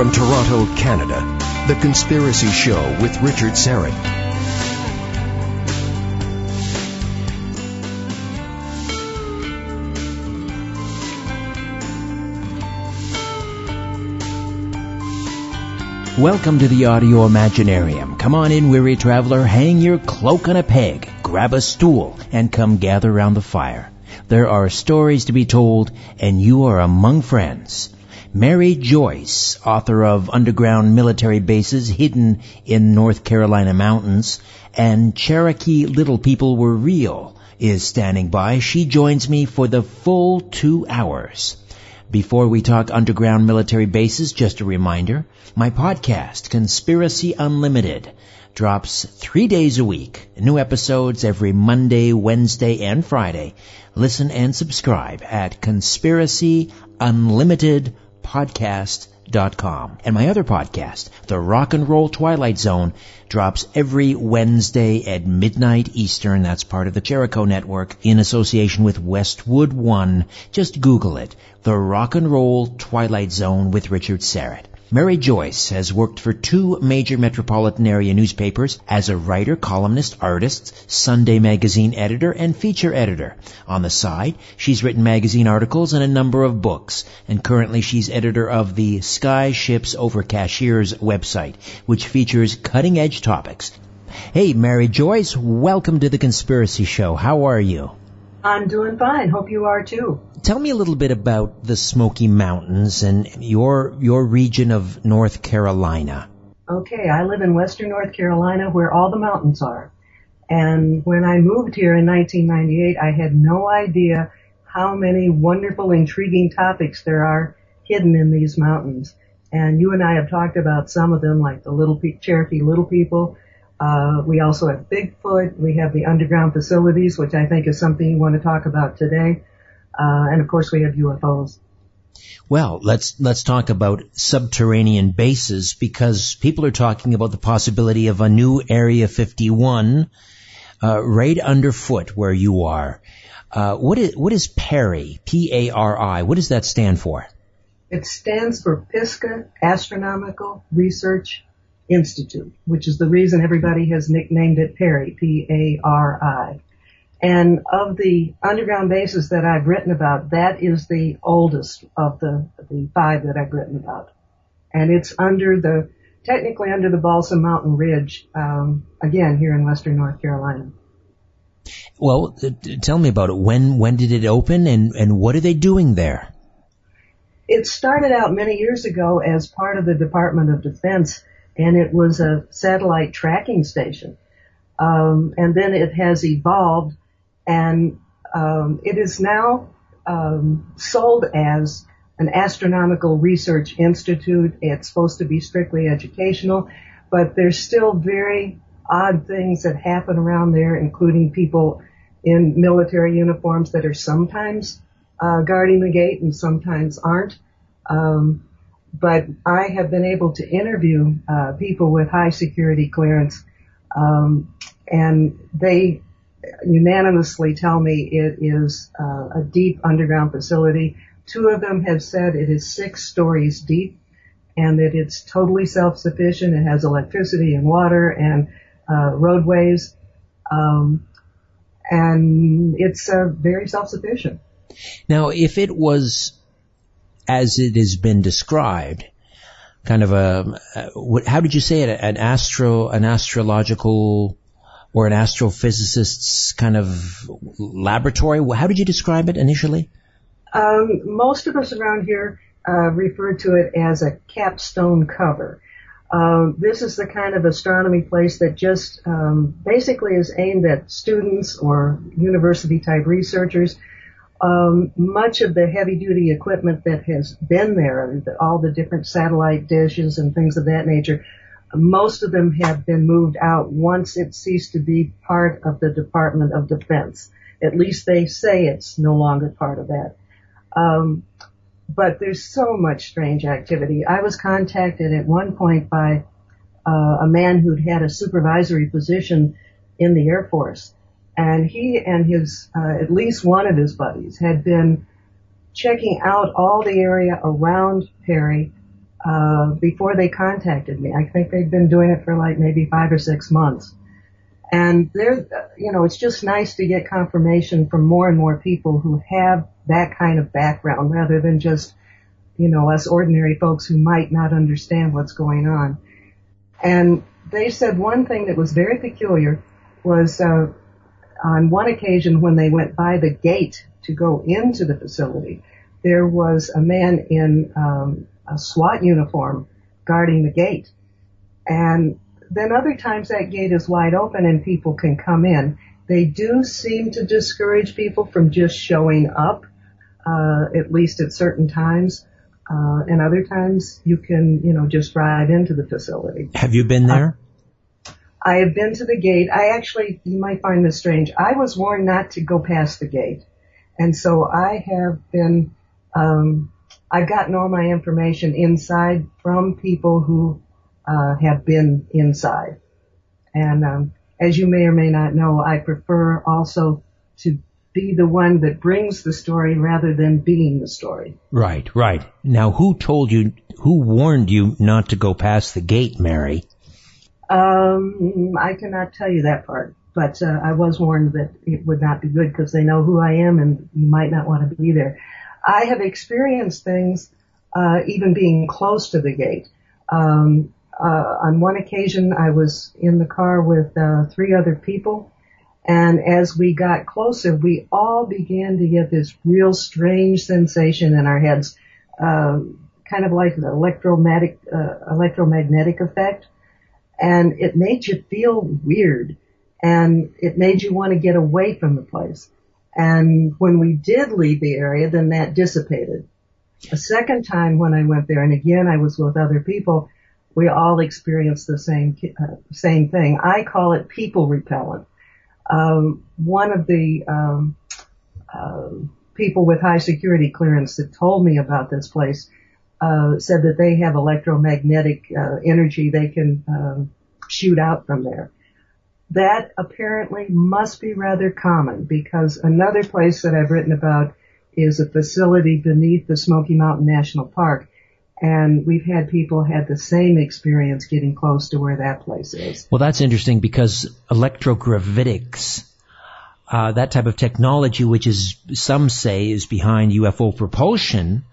From Toronto, Canada, The Conspiracy Show with Richard Syrett. Welcome to the Audio Imaginarium. Come on in, weary traveler, hang your cloak on a peg, grab a stool, and come gather round the fire. There are stories to be told, and you are among friends. Mary Joyce, author of Underground Military Bases Hidden in North Carolina Mountains and Cherokee Little People Were Real, is standing by. She joins me for the full two hours. Before we talk underground military bases, just a reminder, my podcast, Conspiracy Unlimited, drops three days a week. New episodes every Monday, Wednesday, and Friday. Listen and subscribe at conspiracyunlimitedpodcast.com. And my other podcast, The Rock and Roll Twilight Zone, drops every Wednesday at midnight Eastern. That's part of the Jericho Network in association with Westwood One. Just Google it. The Rock and Roll Twilight Zone with Richard Syrett. Mary Joyce has worked for two major metropolitan area newspapers as a writer, columnist, artist, Sunday magazine editor, and feature editor. On the side, she's written magazine articles and a number of books, and currently she's editor of the Sky Ships Over Cashiers website, which features cutting edge topics. Hey, Mary Joyce, welcome to the Conspiracy Show. How are you? I'm doing fine. Hope you are too. Tell me a little bit about the Smoky Mountains and your your region of North Carolina. Okay, I live in western North Carolina where all the mountains are. And when I moved here in 1998, I had no idea how many wonderful, intriguing topics there are hidden in these mountains. And you and I have talked about some of them, like the little Pe- Cherokee Little People, uh, we also have Bigfoot. We have the underground facilities, which I think is something you want to talk about today. Uh, and of course, we have UFOs. Well, let's let's talk about subterranean bases because people are talking about the possibility of a new Area 51 uh, right underfoot where you are. Uh, what is what is PARI? P A R I. What does that stand for? It stands for Pisgah Astronomical Research Institute, which is the reason everybody has nicknamed it PARI, P-A-R-I. And of the underground bases that I've written about, that is the oldest of the, the five that I've written about. And it's under the, technically under the Balsam Mountain Ridge, um, again, here in western North Carolina. Well, tell me about it. When, when did it open and, and what are they doing there? It started out many years ago as part of the Department of Defense and it was a satellite tracking station. Um, and then it has evolved, and um, it is now um, sold as an astronomical research institute. It's supposed to be strictly educational, but there's still very odd things that happen around there, including people in military uniforms that are sometimes uh, guarding the gate and sometimes aren't. Um, but I have been able to interview uh, people with high security clearance, um, and they unanimously tell me it is uh, a deep underground facility. Two of them have said it is six stories deep, and that it's totally self-sufficient. It has electricity and water and uh, roadways, um, and it's uh, very self-sufficient. Now, if it was as it has been described, kind of a, how did you say it? An astro, an astrological or an astrophysicist's kind of laboratory? How did you describe it initially? Um, most of us around here uh, refer to it as a capstone cover. Um, this is the kind of astronomy place that just um, basically is aimed at students or university type researchers um, much of the heavy duty equipment that has been there, all the different satellite dishes and things of that nature, most of them have been moved out once it ceased to be part of the Department of Defense. At least they say it's no longer part of that. Um, but there's so much strange activity. I was contacted at one point by uh, a man who'd had a supervisory position in the Air Force and he and his uh, at least one of his buddies had been checking out all the area around PARI uh, before they contacted me. I think they'd been doing it for like maybe five or six months. And there, you know, it's just nice to get confirmation from more and more people who have that kind of background rather than just, you know, us ordinary folks who might not understand what's going on. And they said one thing that was very peculiar was, uh, on one occasion when they went by the gate to go into the facility, there was a man in um, a SWAT uniform guarding the gate. And then other times that gate is wide open and people can come in. They do seem to discourage people from just showing up, uh, at least at certain times. Uh, and other times you can, you know, just drive into the facility. Have you been there? Uh, I have been to the gate. I actually, you might find this strange. I was warned not to go past the gate. And so I have been, um, I've gotten all my information inside from people who uh, have been inside. And um, as you may or may not know, I prefer also to be the one that brings the story rather than being the story. Right, right. Now, who told you, who warned you not to go past the gate, Mary? Um, I cannot tell you that part, but uh, I was warned that it would not be good because they know who I am and you might not want to be there. I have experienced things, uh, even being close to the gate. Um, uh, on one occasion, I was in the car with uh, three other people, and as we got closer, we all began to get this real strange sensation in our heads, uh, kind of like an electromagnetic uh, electromagnetic effect, and it made you feel weird, and it made you want to get away from the place. And when we did leave the area, then that dissipated. A second time when I went there, and again I was with other people, we all experienced the same uh, same thing. I call it people repellent. Um, one of the um, uh, people with high security clearance that told me about this place uh, said that they have electromagnetic uh, energy they can um, shoot out from there. That apparently must be rather common because another place that I've written about is a facility beneath the Smoky Mountain National Park and we've had people had the same experience getting close to where that place is. Well, that's interesting because electrogravitics, uh, that type of technology, which is some say is behind UFO propulsion,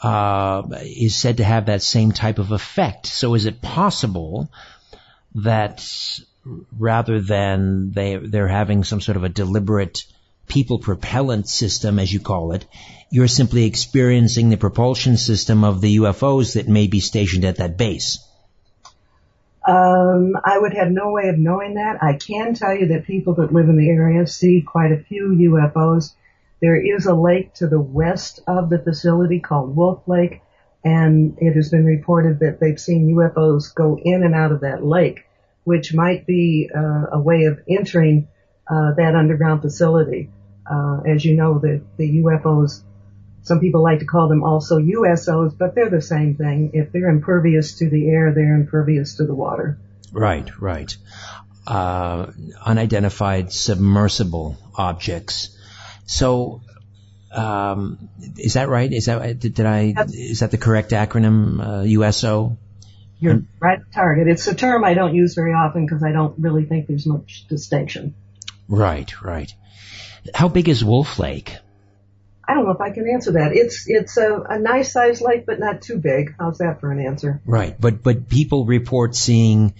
uh, is said to have that same type of effect. So, is it possible that rather than they they're having some sort of a deliberate people propellant system, as you call it, you're simply experiencing the propulsion system of the UFOs that may be stationed at that base. Um, I would have no way of knowing that. I can tell you that people that live in the area see quite a few UFOs. There is a lake to the west of the facility called Wolf Lake, and it has been reported that they've seen UFOs go in and out of that lake, which might be uh, a way of entering uh, that underground facility. Uh, as you know, the, the UFOs some people like to call them also USOs, but they're the same thing. If they're impervious to the air, they're impervious to the water. Right, right. Uh, unidentified submersible objects. So, um, is that right? Is that did, did I? Is that the correct acronym? Uh, USO. You're right target. It's a term I don't use very often because I don't really think there's much distinction. Right, right. How big is Wolf Lake? I don't know if I can answer that. It's it's a, a nice sized lake, but not too big. How's that for an answer? Right, but but people report seeing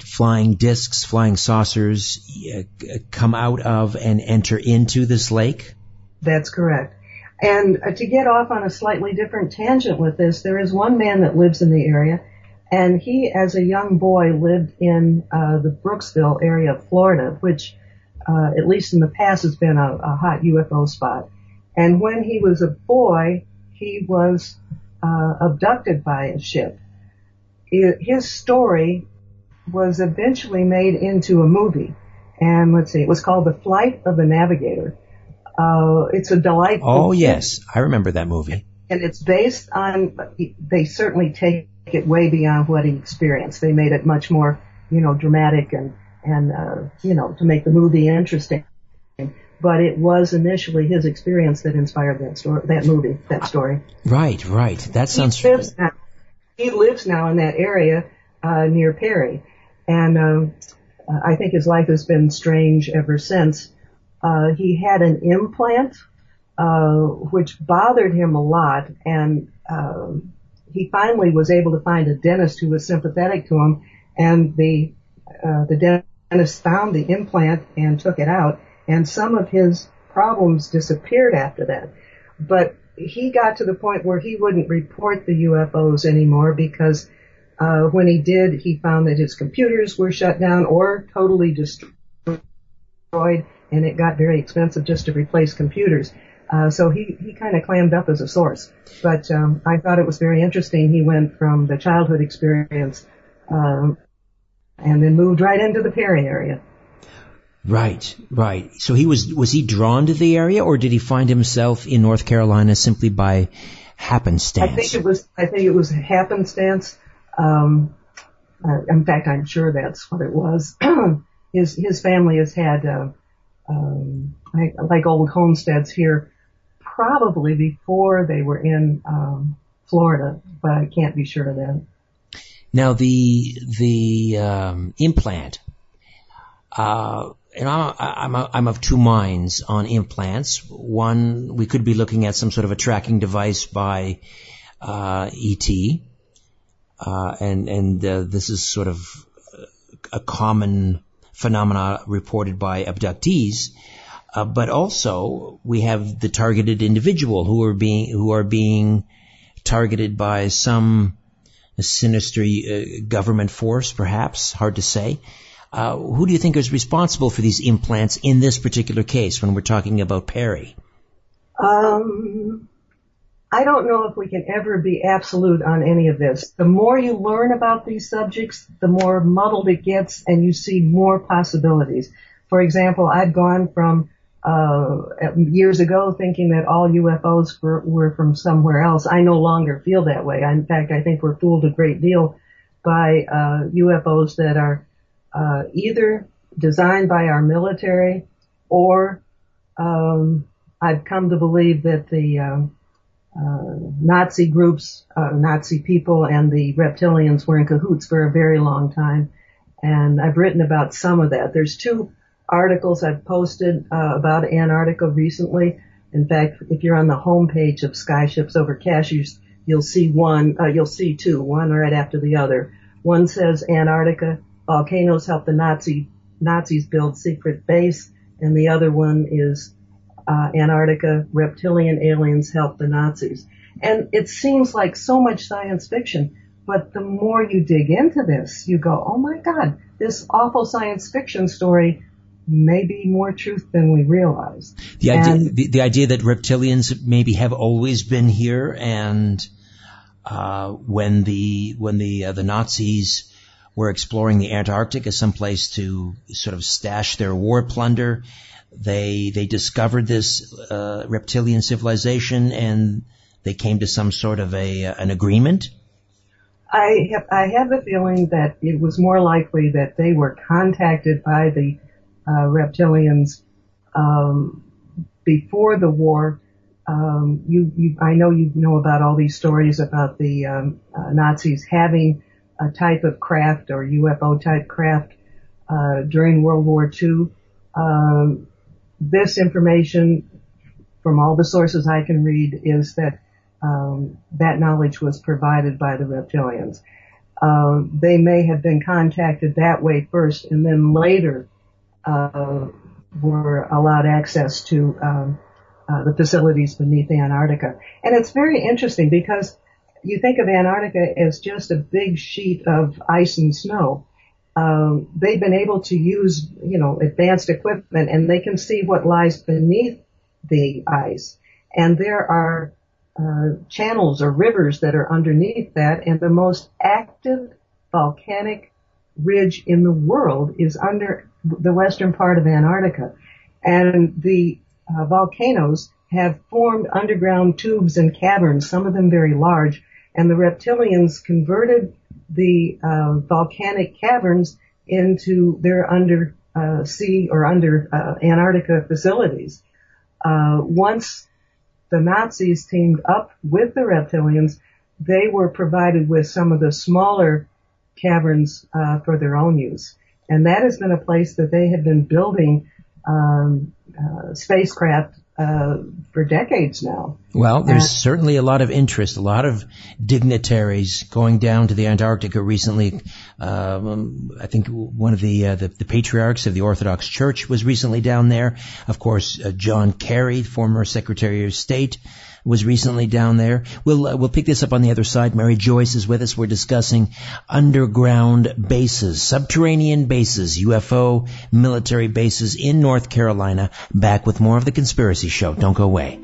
flying discs, flying saucers uh, come out of and enter into this lake. That's correct. And to get off on a slightly different tangent with this, there is one man that lives in the area, and he, as a young boy, lived in uh, the Brooksville area of Florida, which, uh, at least in the past, has been a, a hot UFO spot. And when he was a boy, he was uh, abducted by a ship. It, his story was eventually made into a movie. And let's see, it was called The Flight of the Navigator. Uh, it's a delightful. Oh yes, I remember that movie. And it's based on, they certainly take it way beyond what he experienced. They made it much more, you know, dramatic and, and, uh, you know, to make the movie interesting. but it was initially his experience that inspired that story, that movie, that story. Right, right. That sounds. He lives now, he lives now in that area uh, near PARI, and um, I think his life has been strange ever since. Uh, he had an implant uh, which bothered him a lot, and um, he finally was able to find a dentist who was sympathetic to him, and the uh, the dentist found the implant and took it out, and some of his problems disappeared after that. But he got to the point where he wouldn't report the UFOs anymore because uh, when he did, he found that his computers were shut down or totally destroyed, and it got very expensive just to replace computers. Uh, so he, he kind of clammed up as a source. But um, I thought it was very interesting. He went from the childhood experience um, and then moved right into the PARI area. Right, right. So he was was he drawn to the area, or did he find himself in North Carolina simply by happenstance? I think it was. I think it was happenstance. Um, uh, in fact, I'm sure that's what it was. his his family has had uh, um, like, like old homesteads here, probably before they were in um, Florida, but I can't be sure of that. Now the the um, implant. Uh, and I'm, I'm, I'm of two minds on implants. One, we could be looking at some sort of a tracking device by uh, ET, uh, and and uh, this is sort of a common phenomena reported by abductees. Uh, but also we have the targeted individual who are being who are being targeted by some sinister uh, government force, perhaps hard to say. Uh, who do you think is responsible for these implants in this particular case when we're talking about Perry? Um, I don't know if we can ever be absolute on any of this. The more you learn about these subjects, the more muddled it gets and you see more possibilities. For example, I've gone from uh, years ago thinking that all UFOs were, were from somewhere else. I no longer feel that way. In fact, I think we're fooled a great deal by uh, UFOs that are uh, either designed by our military or um, I've come to believe that the um, uh, Nazi groups, uh, Nazi people, and the reptilians were in cahoots for a very long time. And I've written about some of that. There's two articles I've posted uh, about Antarctica recently. In fact, if you're on the homepage of Skyships Over Cashiers, you'll see one, uh, you'll see two, one right after the other. One says Antarctica, volcanoes help the Nazi, Nazis build secret base, and the other one is uh, Antarctica, reptilian aliens helped the Nazis. And it seems like so much science fiction, but the more you dig into this, you go, oh my God, this awful science fiction story may be more truth than we realize. The idea, the, the, idea that reptilians maybe have always been here and uh, when the when the uh, the Nazis were exploring the Antarctic as some place to sort of stash their war plunder. They they discovered this uh, reptilian civilization and they came to some sort of a uh, an agreement. I have I have the feeling that it was more likely that they were contacted by the uh, reptilians um, before the war. Um, you, you, I know you know about all these stories about the um, uh, Nazis having a type of craft or UFO type craft uh, during World War II. Um, this information, from all the sources I can read, is that um, that knowledge was provided by the reptilians. Uh, they may have been contacted that way first, and then later uh, were allowed access to um, uh, the facilities beneath Antarctica. And it's very interesting because you think of Antarctica as just a big sheet of ice and snow. Um, they've been able to use, you know, advanced equipment and they can see what lies beneath the ice. And there are uh, channels or rivers that are underneath that and the most active volcanic ridge in the world is under the western part of Antarctica. And the uh, volcanoes have formed underground tubes and caverns, some of them very large, and the reptilians converted the uh, volcanic caverns into their under uh, sea or under uh, Antarctica facilities. Uh, once the Nazis teamed up with the reptilians, they were provided with some of the smaller caverns uh, for their own use. And that has been a place that they have been building um, uh, spacecraft uh, for decades now. Well, there's uh, certainly a lot of interest, a lot of dignitaries going down to the Antarctica recently. Um, I think one of the, uh, the, the patriarchs of the Orthodox Church was recently down there. Of course, uh, John Kerry, former Secretary of State, was recently down there. We'll uh, we'll pick this up on the other side. Mary Joyce is with us. We're discussing underground bases, subterranean bases, UFO military bases in North Carolina. Back with more of the Conspiracy Show. Don't go away.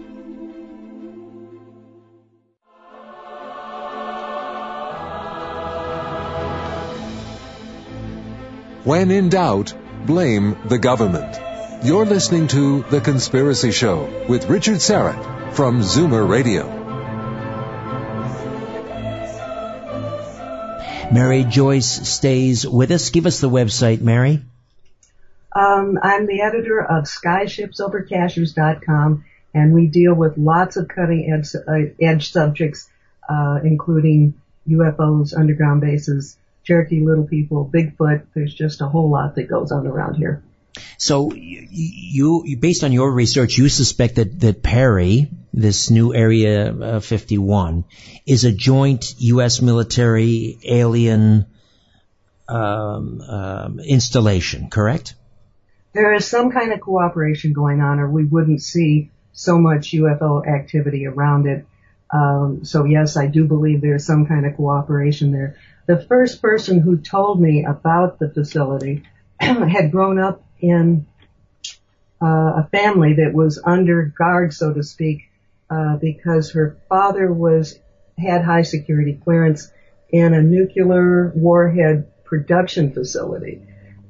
When in doubt, blame the government. You're listening to The Conspiracy Show with Richard Syrett from Zoomer Radio. Mary Joyce stays with us. Give us the website, Mary. Um, I'm the editor of SkyshipsOvercashiers.com, and we deal with lots of cutting edge, uh, edge subjects, uh, including UFOs, underground bases, Cherokee Little People, Bigfoot. There's just a whole lot that goes on around here. So you, you, based on your research, you suspect that, that PARI, this new Area uh, 51, is a joint U.S. military alien um, um, installation, correct? There is some kind of cooperation going on, or we wouldn't see so much UFO activity around it. Um, so yes, I do believe there's some kind of cooperation there. The first person who told me about the facility had grown up in uh, a family that was under guard, so to speak, uh, because her father was had high security clearance in a nuclear warhead production facility,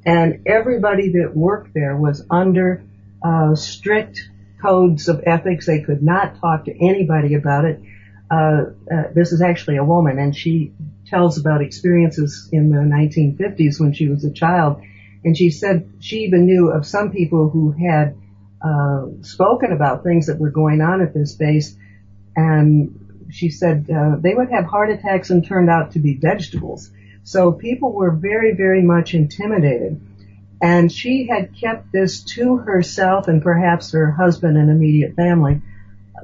and everybody that worked there was under uh, strict codes of ethics. They could not talk to anybody about it. Uh, uh, this is actually a woman, and she tells about experiences in the 1950s when she was a child and she said she even knew of some people who had uh, spoken about things that were going on at this base, and she said uh, they would have heart attacks and turned out to be vegetables. So people were very, very much intimidated. And she had kept this to herself and perhaps her husband and immediate family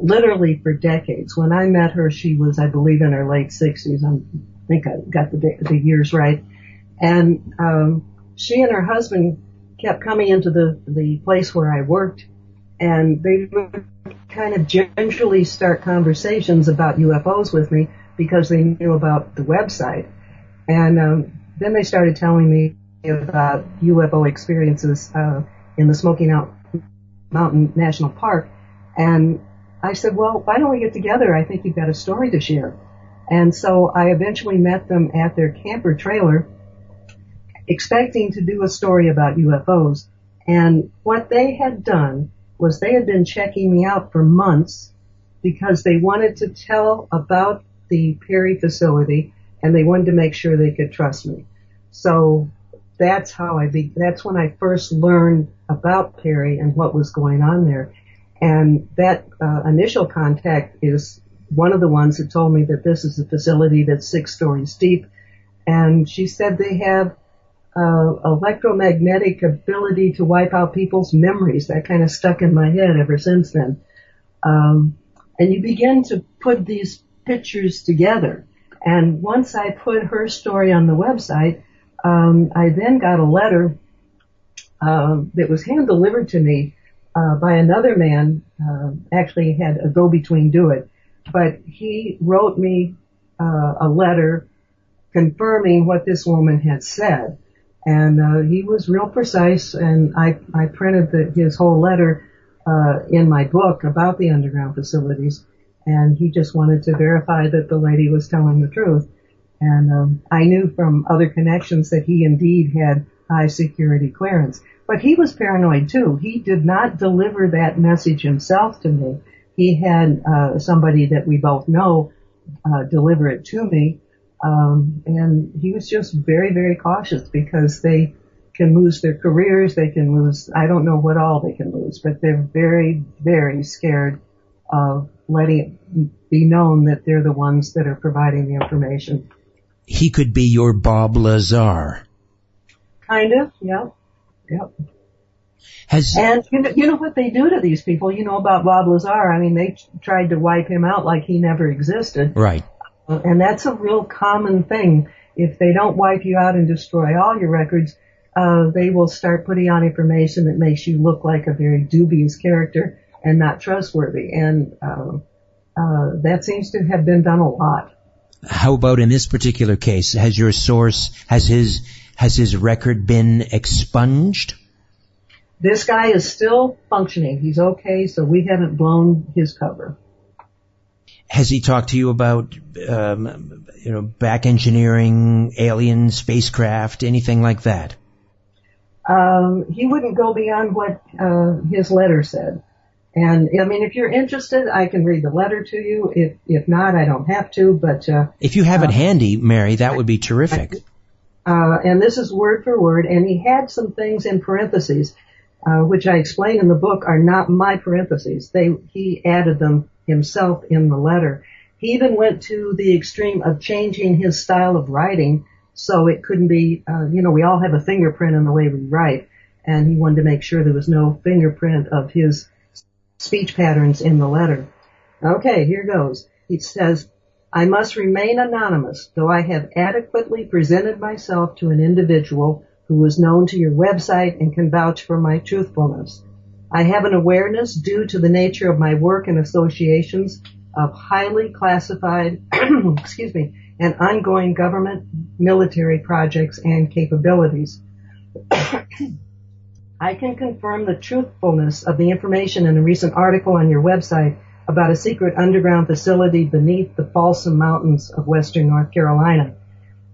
literally for decades. When I met her, she was, I believe, in her late 60s. I think I got the, the years right. And um, she and her husband kept coming into the, the place where I worked and they would kind of gingerly start conversations about UFOs with me because they knew about the website. And um, then they started telling me about UFO experiences uh, in the Smoky Mountain National Park. And I said, well, why don't we get together? I think you've got a story to share. And so I eventually met them at their camper trailer expecting to do a story about UFOs. And what they had done was they had been checking me out for months because they wanted to tell about the PARI facility and they wanted to make sure they could trust me. So that's how I be, that's when I first learned about PARI and what was going on there. And that uh, initial contact is one of the ones that told me that this is a facility that's six stories deep. And she said they have uh, electromagnetic ability to wipe out people's memories. That kind of stuck in my head ever since then. Um, and you begin to put these pictures together. And once I put her story on the website, um, I then got a letter uh, that was hand delivered to me uh, by another man. Uh, actually, had a go-between do it, but he wrote me uh, a letter confirming what this woman had said. And uh, he was real precise, and I, I printed the, his whole letter uh, in my book about the underground facilities, and he just wanted to verify that the lady was telling the truth. And um, I knew from other connections that he indeed had high security clearance. But he was paranoid too. He did not deliver that message himself to me. He had uh, somebody that we both know uh, deliver it to me, um, and he was just very, very cautious because they can lose their careers. They can lose, I don't know what all they can lose, but they're very, very scared of letting it be known that they're the ones that are providing the information. He could be your Bob Lazar. Kind of, yep, yep. Has And you know, you know what they do to these people? You know about Bob Lazar. I mean, they tried to wipe him out like he never existed. right. And that's a real common thing. If they don't wipe you out and destroy all your records, uh, they will start putting on information that makes you look like a very dubious character and not trustworthy. And uh, uh, that seems to have been done a lot. How about in this particular case? Has your source, has his, has his record been expunged? This guy is still functioning. He's okay, so we haven't blown his cover. Has he talked to you about, um, you know, back engineering, alien spacecraft, anything like that? Um, he wouldn't go beyond what uh, his letter said. And I mean, if you're interested, I can read the letter to you. If if not, I don't have to. But uh, If you have it handy, Mary, that would be terrific. uh, and this is word for word. And he had some things in parentheses, uh, which I explain in the book are not my parentheses. They he added them himself in the letter. He even went to the extreme of changing his style of writing so it couldn't be. Uh, you know, we all have a fingerprint in the way we write, and he wanted to make sure there was no fingerprint of his speech patterns in the letter. Okay, here goes. He says, I must remain anonymous, though I have adequately presented myself to an individual who is known to your website and can vouch for my truthfulness. I have an awareness due to the nature of my work and associations of highly classified, excuse me, and ongoing government military projects and capabilities. I can confirm the truthfulness of the information in a recent article on your website about a secret underground facility beneath the Balsam Mountains of western North Carolina.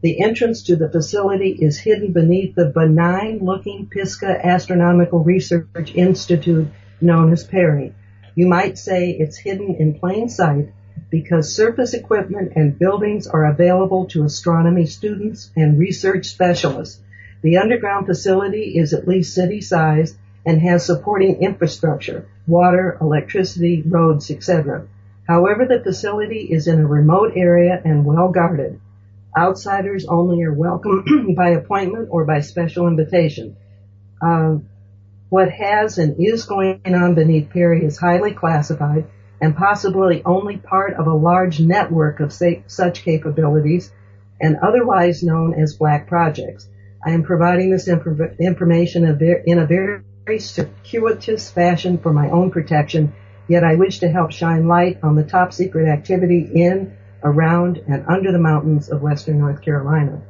The entrance to the facility is hidden beneath the benign looking Pisgah Astronomical Research Institute known as PARI. You might say it's hidden in plain sight because surface equipment and buildings are available to astronomy students and research specialists. The underground facility is at least city sized and has supporting infrastructure, water, electricity, roads, etc. However, the facility is in a remote area and well guarded. Outsiders only are welcome by appointment or by special invitation. Uh, what has and is going on beneath PARI is highly classified and possibly only part of a large network of sa- such capabilities and otherwise known as black projects. I am providing this inf- information in a very circuitous fashion for my own protection, yet I wish to help shine light on the top secret activity in, around, and under the mountains of western North Carolina.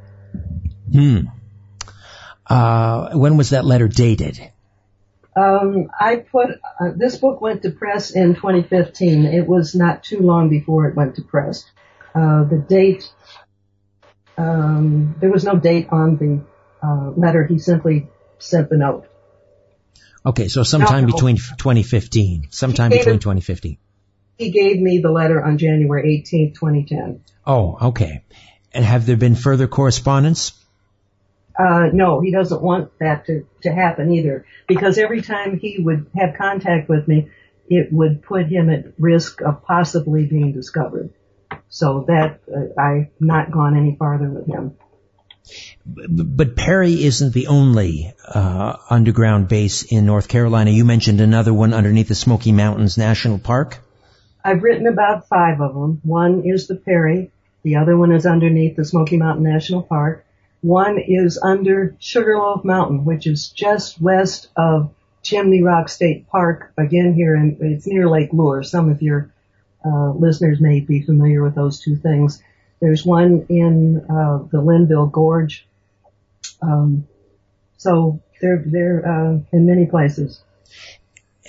Hmm. Uh, when was that letter dated? Um, I put uh, this book went to press in 2015. It was not too long before it went to press. Uh, the date, um, there was no date on the uh, letter. He simply sent the note. Okay, so sometime No, no. between 2015. Sometime between it- 2015. He gave me the letter on January 18th, 2010. Oh, okay. And have there been further correspondence? Uh, no, he doesn't want that to, to happen either because every time he would have contact with me, it would put him at risk of possibly being discovered. So that, uh, I've not gone any farther with him. But PARI isn't the only uh, underground base in North Carolina. You mentioned another one underneath the Smoky Mountains National Park. I've written about five of them. One is the PARI. The other one is underneath the Smoky Mountain National Park. One is under Sugarloaf Mountain, which is just west of Chimney Rock State Park. Again, here in it's near Lake Lure. Some of your uh, listeners may be familiar with those two things. There's one in uh, the Linville Gorge. Um, so they're they're uh, in many places.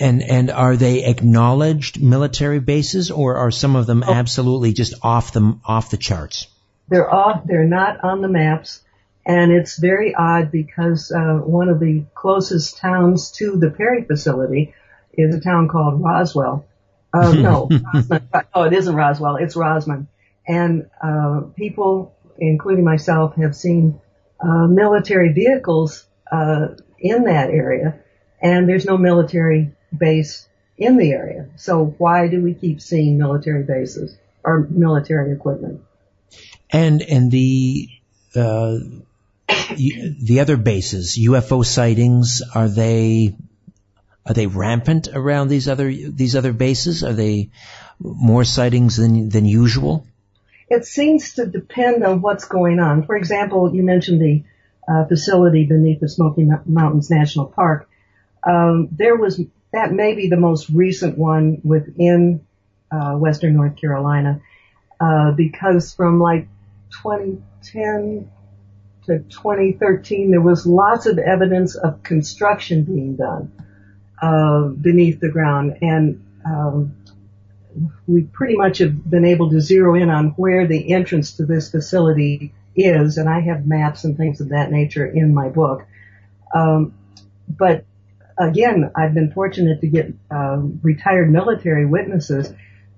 And and are they acknowledged military bases, or are some of them Oh. absolutely just off the off the charts? They're off. They're not on the maps, and it's very odd because uh, one of the closest towns to the PARI facility is a town called Roswell. Uh, no, Rosman. oh, it isn't Roswell. It's Rosman, and uh, people, including myself, have seen uh, military vehicles uh, in that area, and there's no military base in the area. So why do we keep seeing military bases or military equipment? And and the uh, the other bases, UFO sightings, are they are they rampant around these other these other bases? Are they more sightings than than usual? It seems to depend on what's going on. For example, you mentioned the uh, facility beneath the Smoky Mountains National Park. Um, there was that may be the most recent one within uh, Western North Carolina, uh, because from like 2010 to 2013, there was lots of evidence of construction being done uh, beneath the ground, and um, we pretty much have been able to zero in on where the entrance to this facility is, and I have maps and things of that nature in my book. Um, but again, I've been fortunate to get um, retired military witnesses,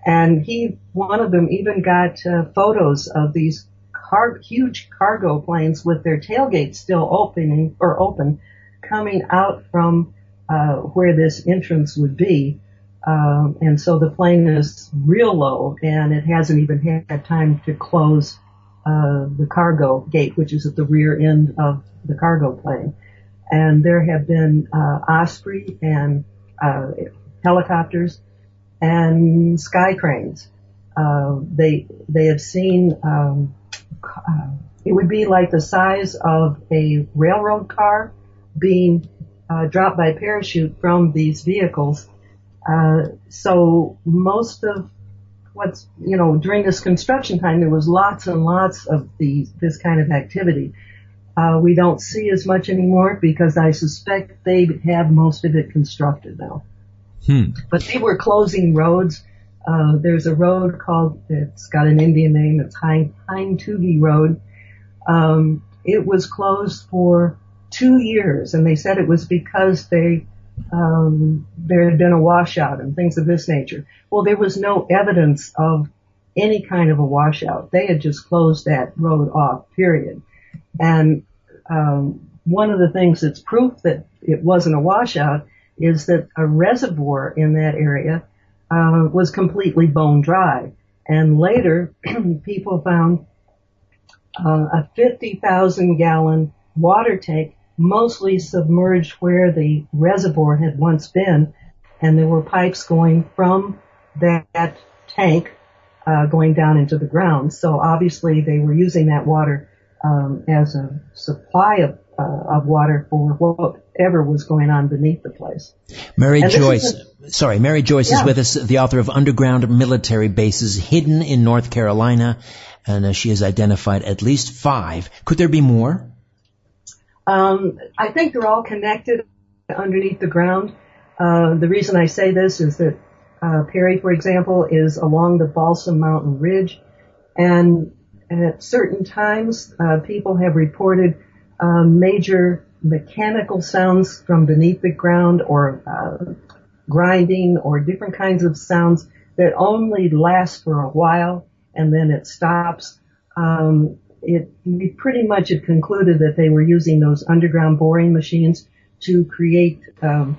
and he, one of them, even got uh, photos of these car- huge cargo planes with their tailgates still opening or open, coming out from uh, where this entrance would be. Um, and so the plane is real low, and it hasn't even had time to close uh, the cargo gate, which is at the rear end of the cargo plane. And there have been uh, Osprey and uh, helicopters and sky cranes. Uh, they they have seen. Um, it would be like the size of a railroad car being uh, dropped by parachute from these vehicles uh, so most of what's, you know, during this construction time, there was lots and lots of this kind of activity. Uh, we don't see as much anymore because I suspect they have most of it constructed now. Hmm. But they were closing roads. Uh, there's a road called, it's got an Indian name, it's Hind, Tugi Road. Um, it was closed for two years and they said it was because they um, there had been a washout and things of this nature. Well, there was no evidence of any kind of a washout. They had just closed that road off, period. And um, one of the things that's proof that it wasn't a washout is that a reservoir in that area uh, was completely bone dry. And later, people found uh, a 50,000 gallon water tank mostly submerged where the reservoir had once been, and there were pipes going from that tank uh, going down into the ground. So obviously they were using that water um, as a supply of, uh, of water for whatever was going on beneath the place. Mary and Joyce, a, sorry, Mary Joyce yeah. is with us, the author of Underground Military Bases Hidden in North Carolina, and uh, she has identified at least five. Could there be more? Um, I think they're all connected underneath the ground. Uh, the reason I say this is that uh, PARI, for example, is along the Balsam Mountain Ridge, and at certain times, uh, people have reported um, major mechanical sounds from beneath the ground, or uh, grinding, or different kinds of sounds that only last for a while and then it stops. Um, it, we pretty much had concluded that they were using those underground boring machines to create, um,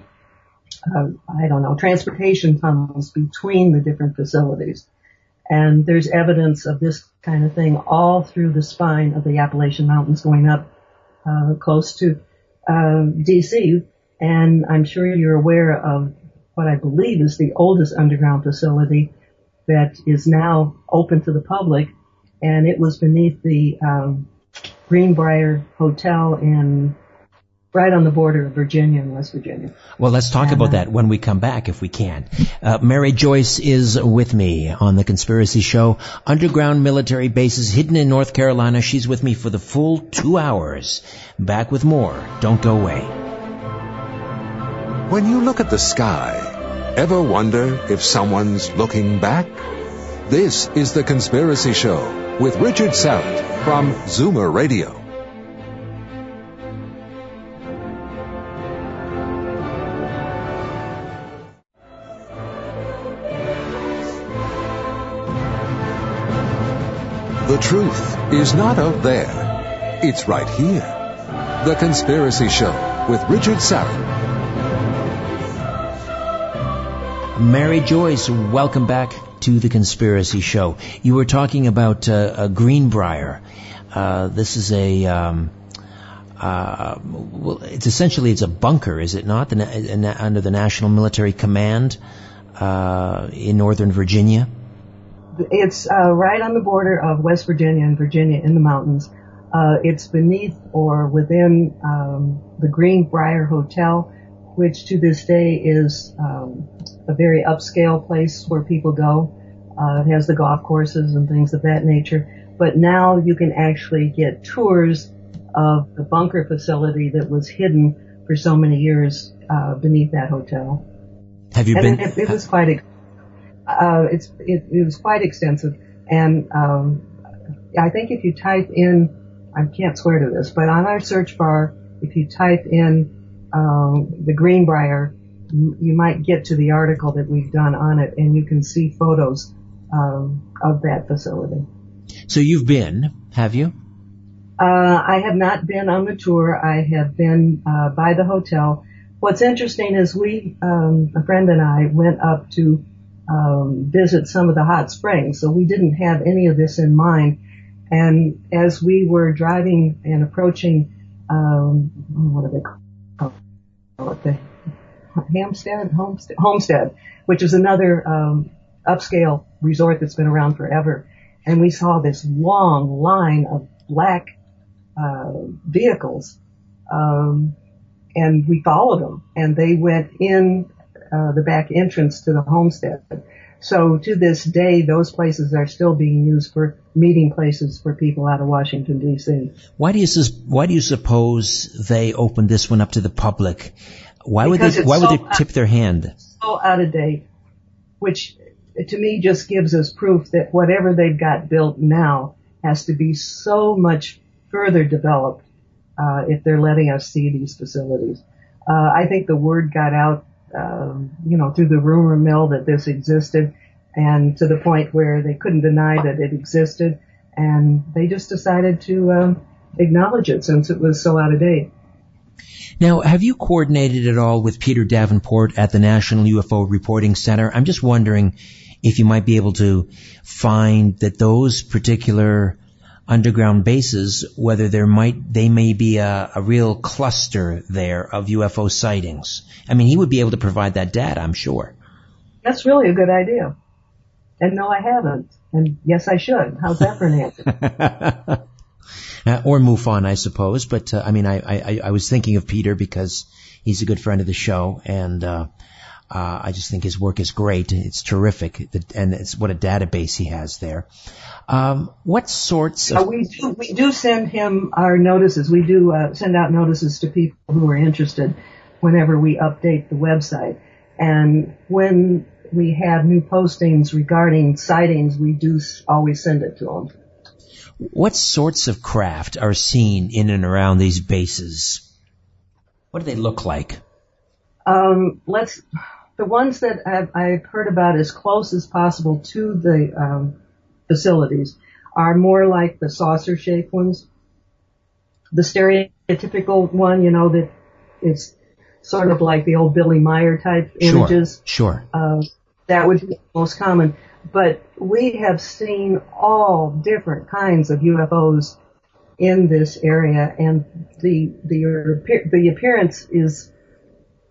uh, I don't know, transportation tunnels between the different facilities. And there's evidence of this kind of thing all through the spine of the Appalachian Mountains going up uh, close to um, DC. And I'm sure you're aware of what I believe is the oldest underground facility that is now open to the public and it was beneath the um, Greenbrier Hotel in right on the border of Virginia and West Virginia. Well, let's talk and, about uh, that when we come back, if we can. Uh, Mary Joyce is with me on the Conspiracy Show. Underground military bases hidden in North Carolina. She's with me for the full two hours. Back with more. Don't go away. When you look at the sky, ever wonder if someone's looking back? This is the Conspiracy Show with Richard Syrett from Zoomer Radio. Truth is not out there. It's right here The Conspiracy Show with Richard Syrett. Mary Joyce, welcome back to The Conspiracy Show. You were talking about uh, Greenbrier. Uh, this is a, um, uh, well, it's essentially it's a bunker, is it not? The, under the National Military Command uh, in Northern Virginia. It's uh, right on the border of West Virginia and Virginia in the mountains. Uh, it's beneath or within um, the Greenbrier Hotel, which to this day is um, a very upscale place where people go. Uh, it has the golf courses and things of that nature. But now you can actually get tours of the bunker facility that was hidden for so many years uh, beneath that hotel. Have you and been? It, it was quite. Uh, it's it, it was quite extensive, and um, I think if you type in I can't swear to this, but on our search bar, if you type in um, the Greenbrier, you might get to the article that we've done on it, and you can see photos um, of that facility. So you've been, have you? Uh, I have not been on the tour. I have been uh, by the hotel. What's interesting is we, um, a friend and I, went up to um, visit some of the hot springs, so we didn't have any of this in mind. And as we were driving and approaching, um, what do they call it? The Hampstead, Homestead, Homestead, which is another um, upscale resort that's been around forever. And we saw this long line of black uh, vehicles, um, and we followed them, and they went in uh, the back entrance to the homestead. So to this day, those places are still being used for meeting places for people out of Washington D.C. Why do you why do you suppose they opened this one up to the public? Why because would they why so would they tip their hand? So out of date, which to me just gives us proof that whatever they've got built now has to be so much further developed uh, if they're letting us see these facilities. Uh, I think the word got out um, you know, through the rumor mill that this existed and to the point where they couldn't deny that it existed and they just decided to um, acknowledge it since it was so out of date. Now, have you coordinated at all with Peter Davenport at the National UFO Reporting Center? I'm just wondering if you might be able to find that those particular underground bases, whether there might, they may be a, a real cluster there of UFO sightings. I mean, he would be able to provide that data, I'm sure. That's really a good idea. And no, I haven't. And yes, I should. How's that for an answer? uh, or MUFON, I suppose. But uh, I mean, I, I, I was thinking of Peter because he's a good friend of the show, and uh, uh, I just think his work is great. It's terrific, and it's what a database he has there. Um, what sorts of uh, we do we do send him our notices. We do uh, send out notices to people who are interested whenever we update the website. And when we have new postings regarding sightings, we do always send it to them. What sorts of craft are seen in and around these bases? What do they look like? Um, let's the ones that I've, I've, heard about as close as possible to the um, facilities are more like the saucer-shaped ones. The stereotypical one, you know, that it's sort of like the old Billy Meier type images. Sure. Uh, that would be most common. But we have seen all different kinds of UFOs in this area, and the the the appearance is,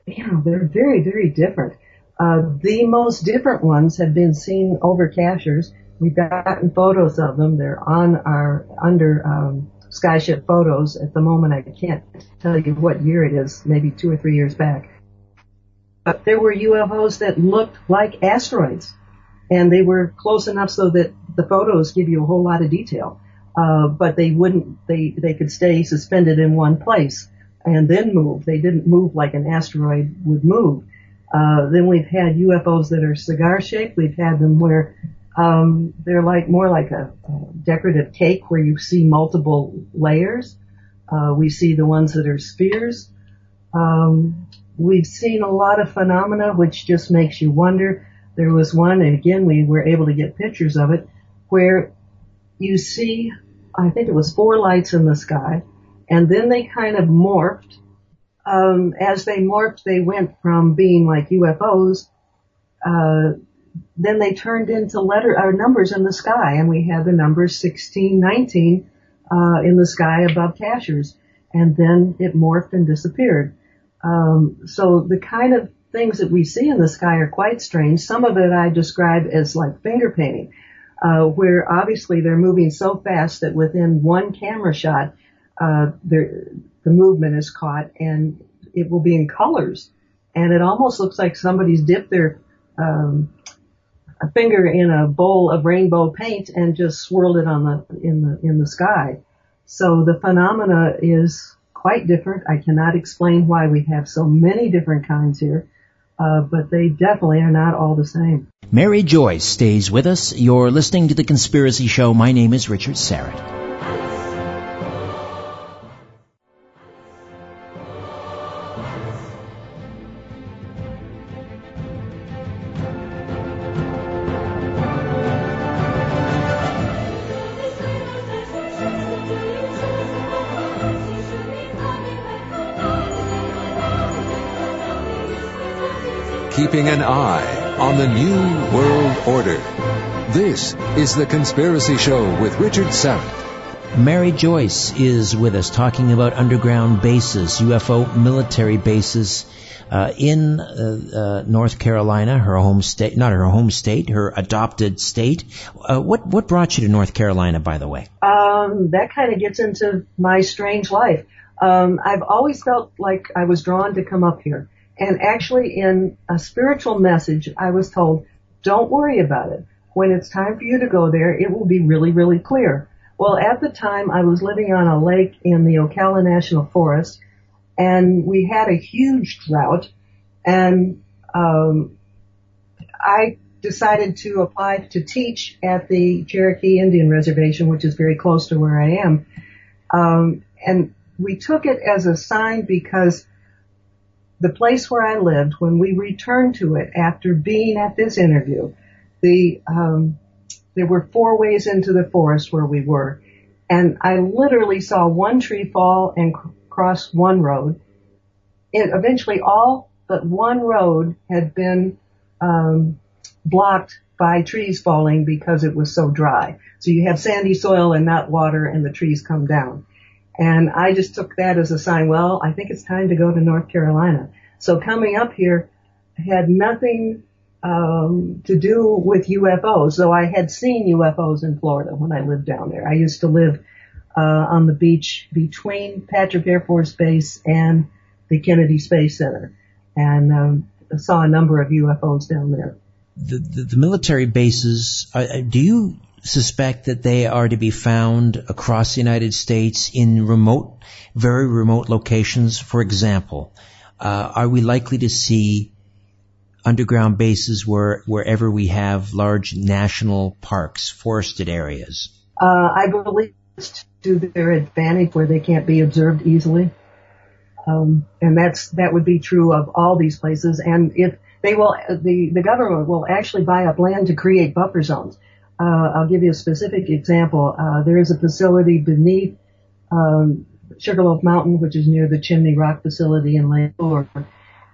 you know, they're very very different. Uh, the most different ones have been seen over Cashiers. We've gotten photos of them. They're on our under um, Skyship photos at the moment. I can't tell you what year it is, maybe two or three years back. But there were UFOs that looked like asteroids, and they were close enough so that the photos give you a whole lot of detail. Uh, but they wouldn't. They they could stay suspended in one place and then move. They didn't move like an asteroid would move. Uh, then we've had UFOs that are cigar shaped. We've had them where um, they're like more like a, a, decorative cake where you see multiple layers. Uh, we see the ones that are spheres. Um, we've seen a lot of phenomena which just makes you wonder. There was one, and again we were able to get pictures of it, where you see, I think it was four lights in the sky, And then they kind of morphed. Um, as they morphed, they went from being like UFOs, uh, then they turned into letter or numbers in the sky, and we had the numbers 16, 19 uh, in the sky above Cashiers, and then it morphed and disappeared. Um, so the kind of things that we see in the sky are quite strange. Some of it I describe as like finger painting, uh, where obviously they're moving so fast that within one camera shot, uh, the movement is caught and it will be in colors. And it almost looks like somebody's dipped their um, a finger in a bowl of rainbow paint and just swirled it on the in the in the sky. So the phenomena is quite different. I cannot explain why we have so many different kinds here, uh, but they definitely are not all the same. Mary Joyce stays with us. You're listening to the Conspiracy Show. My name is Richard Syrett. Keeping an eye on the New World Order. This is The Conspiracy Show with Richard Syrett. Mary Joyce is with us talking about underground bases, UFO military bases uh, in uh, uh, North Carolina, her home state, not her home state, her adopted state. Uh, what what brought you to North Carolina, by the way? Um, that kind of gets into my strange life. Um, I've always felt like I was drawn to come up here. And actually in a spiritual message, I was told, don't worry about it. When it's time for you to go there, it will be really, really clear. Well, at the time I was living on a lake in the Ocala National Forest and we had a huge drought and, um, I decided to apply to teach at the Cherokee Indian Reservation, which is very close to where I am. Um, and we took it as a sign because the place where I lived, when we returned to it after being at this interview, the um, there were four ways into the forest where we were, and I literally saw one tree fall and cr- cross one road. It eventually all but one road had been um, blocked by trees falling because it was so dry. So you have sandy soil and not water, and the trees come down. And I just took that as a sign, well, I think it's time to go to North Carolina. So coming up here had nothing um, to do with UFOs, though I had seen UFOs in Florida when I lived down there. I used to live uh, on the beach between Patrick Air Force Base and the Kennedy Space Center, and um, saw a number of UFOs down there. The, the, the military bases, uh, do you suspect that they are to be found across the United States in remote, very remote locations. For example, uh, are we likely to see underground bases where wherever we have large national parks, forested areas? Uh, I believe it's to their advantage where they can't be observed easily. Um, and that's that would be true of all these places. And if they will, the the government will actually buy up land to create buffer zones. Uh, I'll give you a specific example. Uh, there is a facility beneath um, Sugarloaf Mountain, which is near the Chimney Rock facility in Lake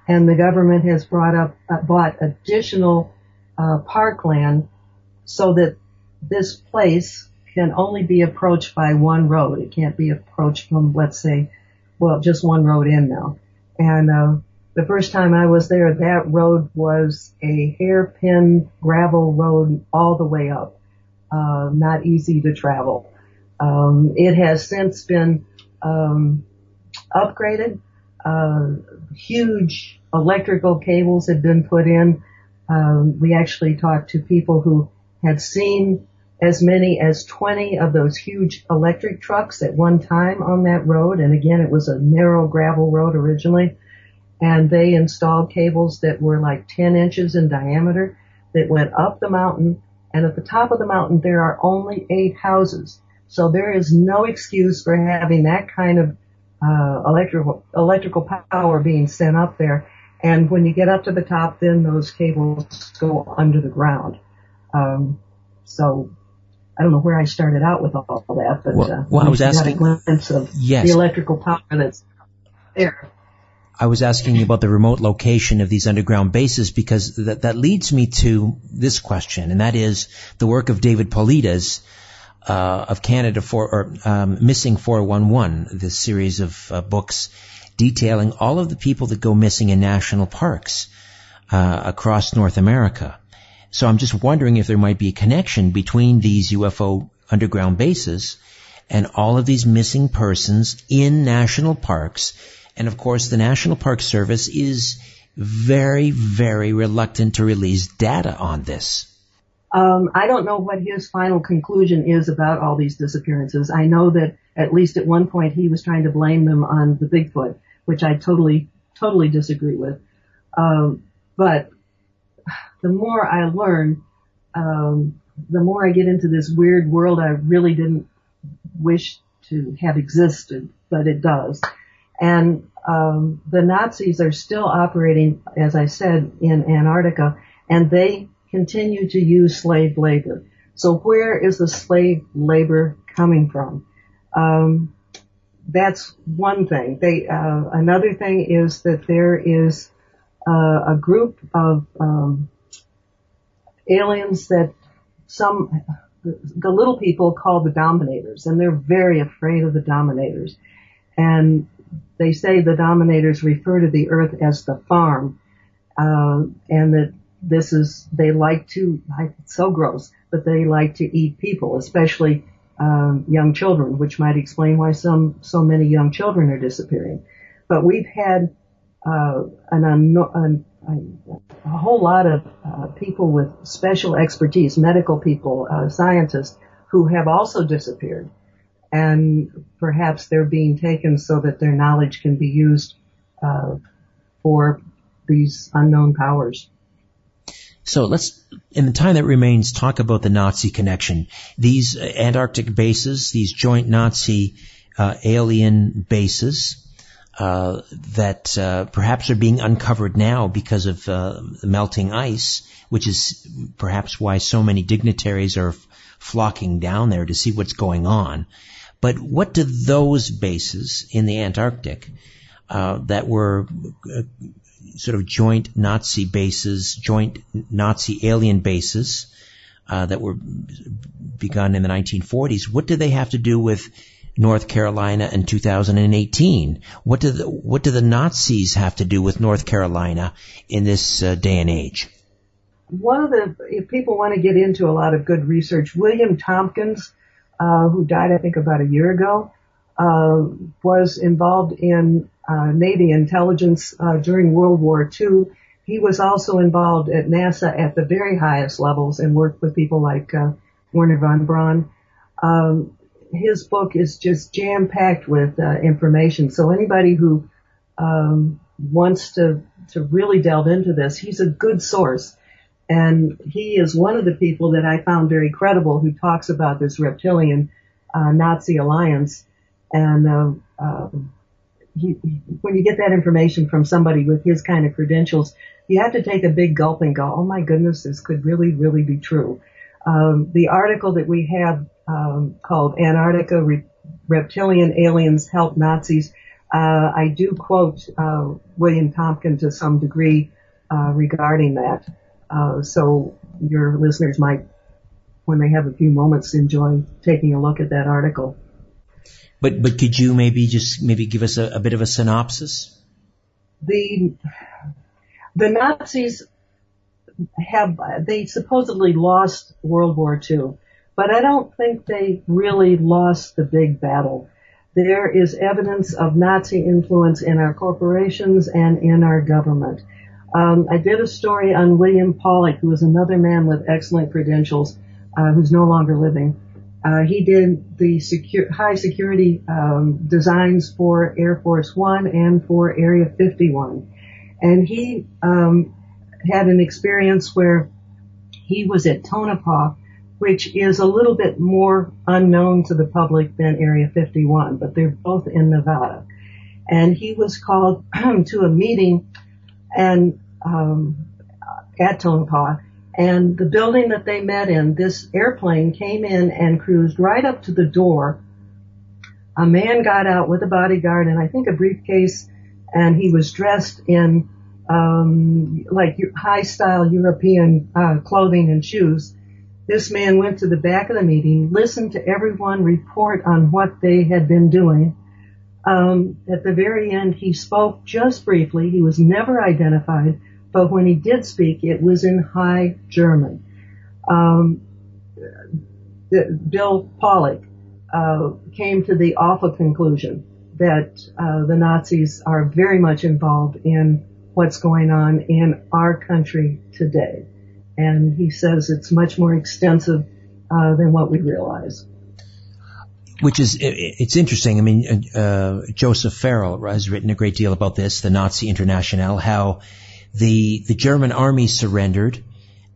and the government has brought up uh, bought additional uh, parkland so that this place can only be approached by one road. It can't be approached from, let's say, well, just one road in now. And uh, the first time I was there, that road was a hairpin gravel road all the way up uh, not easy to travel. Um, it has since been um, upgraded. Uh, huge electrical cables have been put in. Um, we actually talked to people who had seen as many as 20 of those huge electric trucks at one time on that road. And again, it was a narrow gravel road originally. And they installed cables that were like 10 inches in diameter that went up the mountain and at the top of the mountain there are only eight houses. So there is no excuse for having that kind of uh, electrical electrical power being sent up there. And when you get up to the top, then those cables go under the ground. Um, so I don't know where I started out with all that, but uh, well I was asking got a glimpse of yes. the electrical power that's there. I was asking you about the remote location of these underground bases because that, that leads me to this question, and that is the work of David Paulides uh, of Canada for or um, Missing 411, this series of uh, books detailing all of the people that go missing in national parks uh, across North America. So I'm just wondering if there might be a connection between these UFO underground bases and all of these missing persons in national parks and of course, the National Park Service is very, very reluctant to release data on this. Um, I don't know what his final conclusion is about all these disappearances. I know that at least at one point he was trying to blame them on the Bigfoot, which I totally, totally disagree with. Um, but the more I learn, um, the more I get into this weird world I really didn't wish to have existed, but it does. And um, the Nazis are still operating, as I said, in Antarctica, and they continue to use slave labor. So where is the slave labor coming from? Um, that's one thing. They, uh, another thing is that there is uh, a group of um, aliens that some the little people call the dominators, and they're very afraid of the dominators. And they say the dominators refer to the earth as the farm, uh, and that this is they like to so gross, but they like to eat people, especially um, young children, which might explain why some so many young children are disappearing. But we've had uh, an, an, a whole lot of uh, people with special expertise, medical people, uh, scientists, who have also disappeared and perhaps they're being taken so that their knowledge can be used uh, for these unknown powers. So let's, in the time that remains, talk about the Nazi connection. These Antarctic bases, these joint Nazi uh, alien bases, uh, that uh, perhaps are being uncovered now because of uh, the melting ice, which is perhaps why so many dignitaries are f- flocking down there to see what's going on. But what do those bases in the Antarctic uh, that were uh, sort of joint Nazi bases, joint Nazi alien bases uh, that were begun in the 1940s, what do they have to do with North Carolina in 2018? What do the, what do the Nazis have to do with North Carolina in this uh, day and age? One of the, if people want to get into a lot of good research, William Tompkins uh, who died, I think, about a year ago, uh, was involved in uh, Navy intelligence uh, during World War II. He was also involved at NASA at the very highest levels and worked with people like uh, Wernher von Braun. Um, his book is just jam packed with uh, information. So anybody who um, wants to to really delve into this, he's a good source. And he is one of the people that I found very credible who talks about this reptilian uh, Nazi alliance. And uh, uh, he, when you get that information from somebody with his kind of credentials, you have to take a big gulp and go, "Oh my goodness, this could really, really be true." Um, the article that we have um, called "Antarctica Re- Reptilian Aliens Help Nazis," uh, I do quote uh, William Tompkins to some degree uh, regarding that. Uh, so your listeners might, when they have a few moments, enjoy taking a look at that article. But but could you maybe just maybe give us a, a bit of a synopsis? The the Nazis have they supposedly lost World War II, but I don't think they really lost the big battle. There is evidence of Nazi influence in our corporations and in our government. Um, I did a story on William Pollock, who was another man with excellent credentials, uh, who's no longer living. Uh, he did the high security um, designs for Air Force One and for Area 51, and he um, had an experience where he was at Tonopah, which is a little bit more unknown to the public than Area 51, but they're both in Nevada. And he was called to a meeting and um, at Tonopah, And the building that they met in, this airplane came in and cruised right up to the door. A man got out with a bodyguard and I think a briefcase and he was dressed in um, like high style European uh, clothing and shoes. This man went to the back of the meeting, listened to everyone report on what they had been doing. Um, at the very end, he spoke just briefly. He was never identified, but when he did speak, it was in High German. Um, Bill Pollock uh, came to the awful conclusion that uh, the Nazis are very much involved in what's going on in our country today. And he says it's much more extensive uh, than what we realize. Which is, it's interesting. I mean, uh, Joseph Farrell has written a great deal about this, the Nazi International, how the, the German army surrendered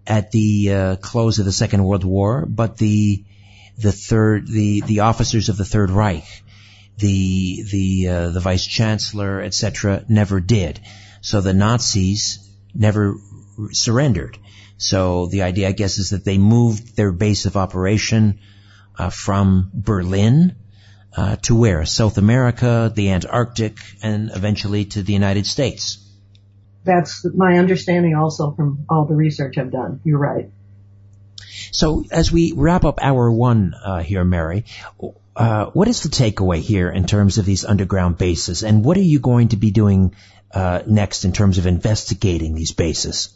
at the uh, close of the Second World War, but the, the third, the, the officers of the Third Reich, the, the, uh, the vice chancellor, etc., never did. So the Nazis never surrendered. So the idea, I guess, is that they moved their base of operation uh, from Berlin uh, to where? South America, the Antarctic, and eventually to the United States. That's my understanding also from all the research I've done. You're right. So as we wrap up hour one uh, here, Mary, uh, what is the takeaway here in terms of these underground bases, and what are you going to be doing uh, next in terms of investigating these bases?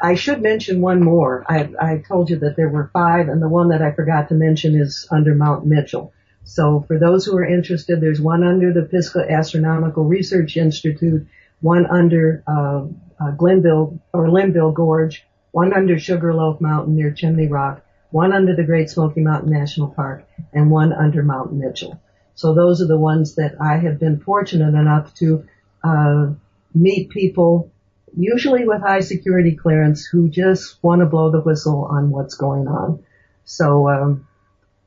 I should mention one more. I, I told you that there were five, and the one that I forgot to mention is under Mount Mitchell. So for those who are interested, there's one under the Pisgah Astronomical Research Institute, one under uh, uh, Glenville or Linville Gorge, one under Sugarloaf Mountain near Chimney Rock, one under the Great Smoky Mountain National Park, and one under Mount Mitchell. So those are the ones that I have been fortunate enough to uh, meet people, usually with high security clearance, who just want to blow the whistle on what's going on. So um,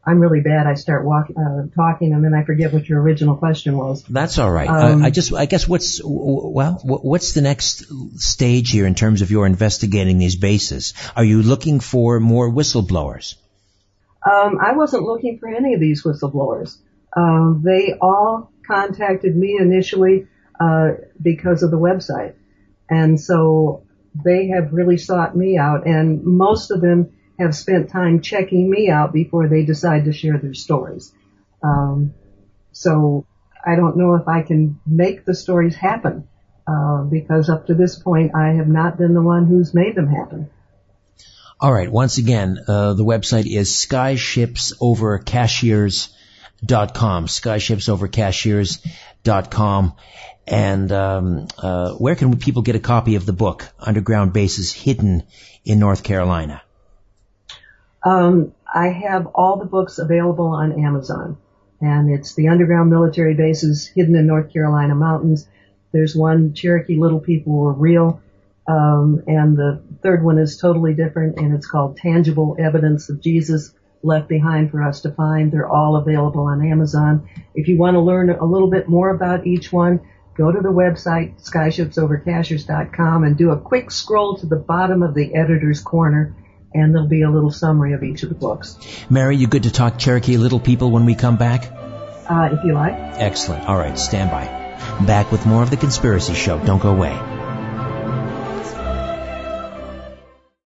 I'm really bad. I start walking, uh, talking, and then I forget what your original question was. That's all right. Um, uh, I just, I guess, what's well, what's the next stage here in terms of your investigating these bases? Are you looking for more whistleblowers? Um, I wasn't looking for any of these whistleblowers. Um, they all contacted me initially uh, because of the website. And so they have really sought me out and most of them have spent time checking me out before they decide to share their stories. Um, so I don't know if I can make the stories happen, uh, because up to this point I have not been the one who's made them happen. All right. Once again, uh, the website is skyshipsovercashiers.com. Skyshipsovercashiers.com. And um, uh, where can people get a copy of the book, Underground Bases Hidden in North Carolina? Um, I have all the books available on Amazon, and it's the Underground Military Bases Hidden in North Carolina Mountains. There's one Cherokee Little People Were Real, um, and the third one is totally different, and it's called Tangible Evidence of Jesus Left Behind for Us to Find. They're all available on Amazon. If you want to learn a little bit more about each one, go to the website skyshipsovercashiers.com and do a quick scroll to the bottom of the editor's corner and there'll be a little summary of each of the books. Mary, you good to talk Cherokee Little People when we come back? Uh, if you like. Excellent. All right, stand by. Back with more of The Conspiracy Show. Don't go away.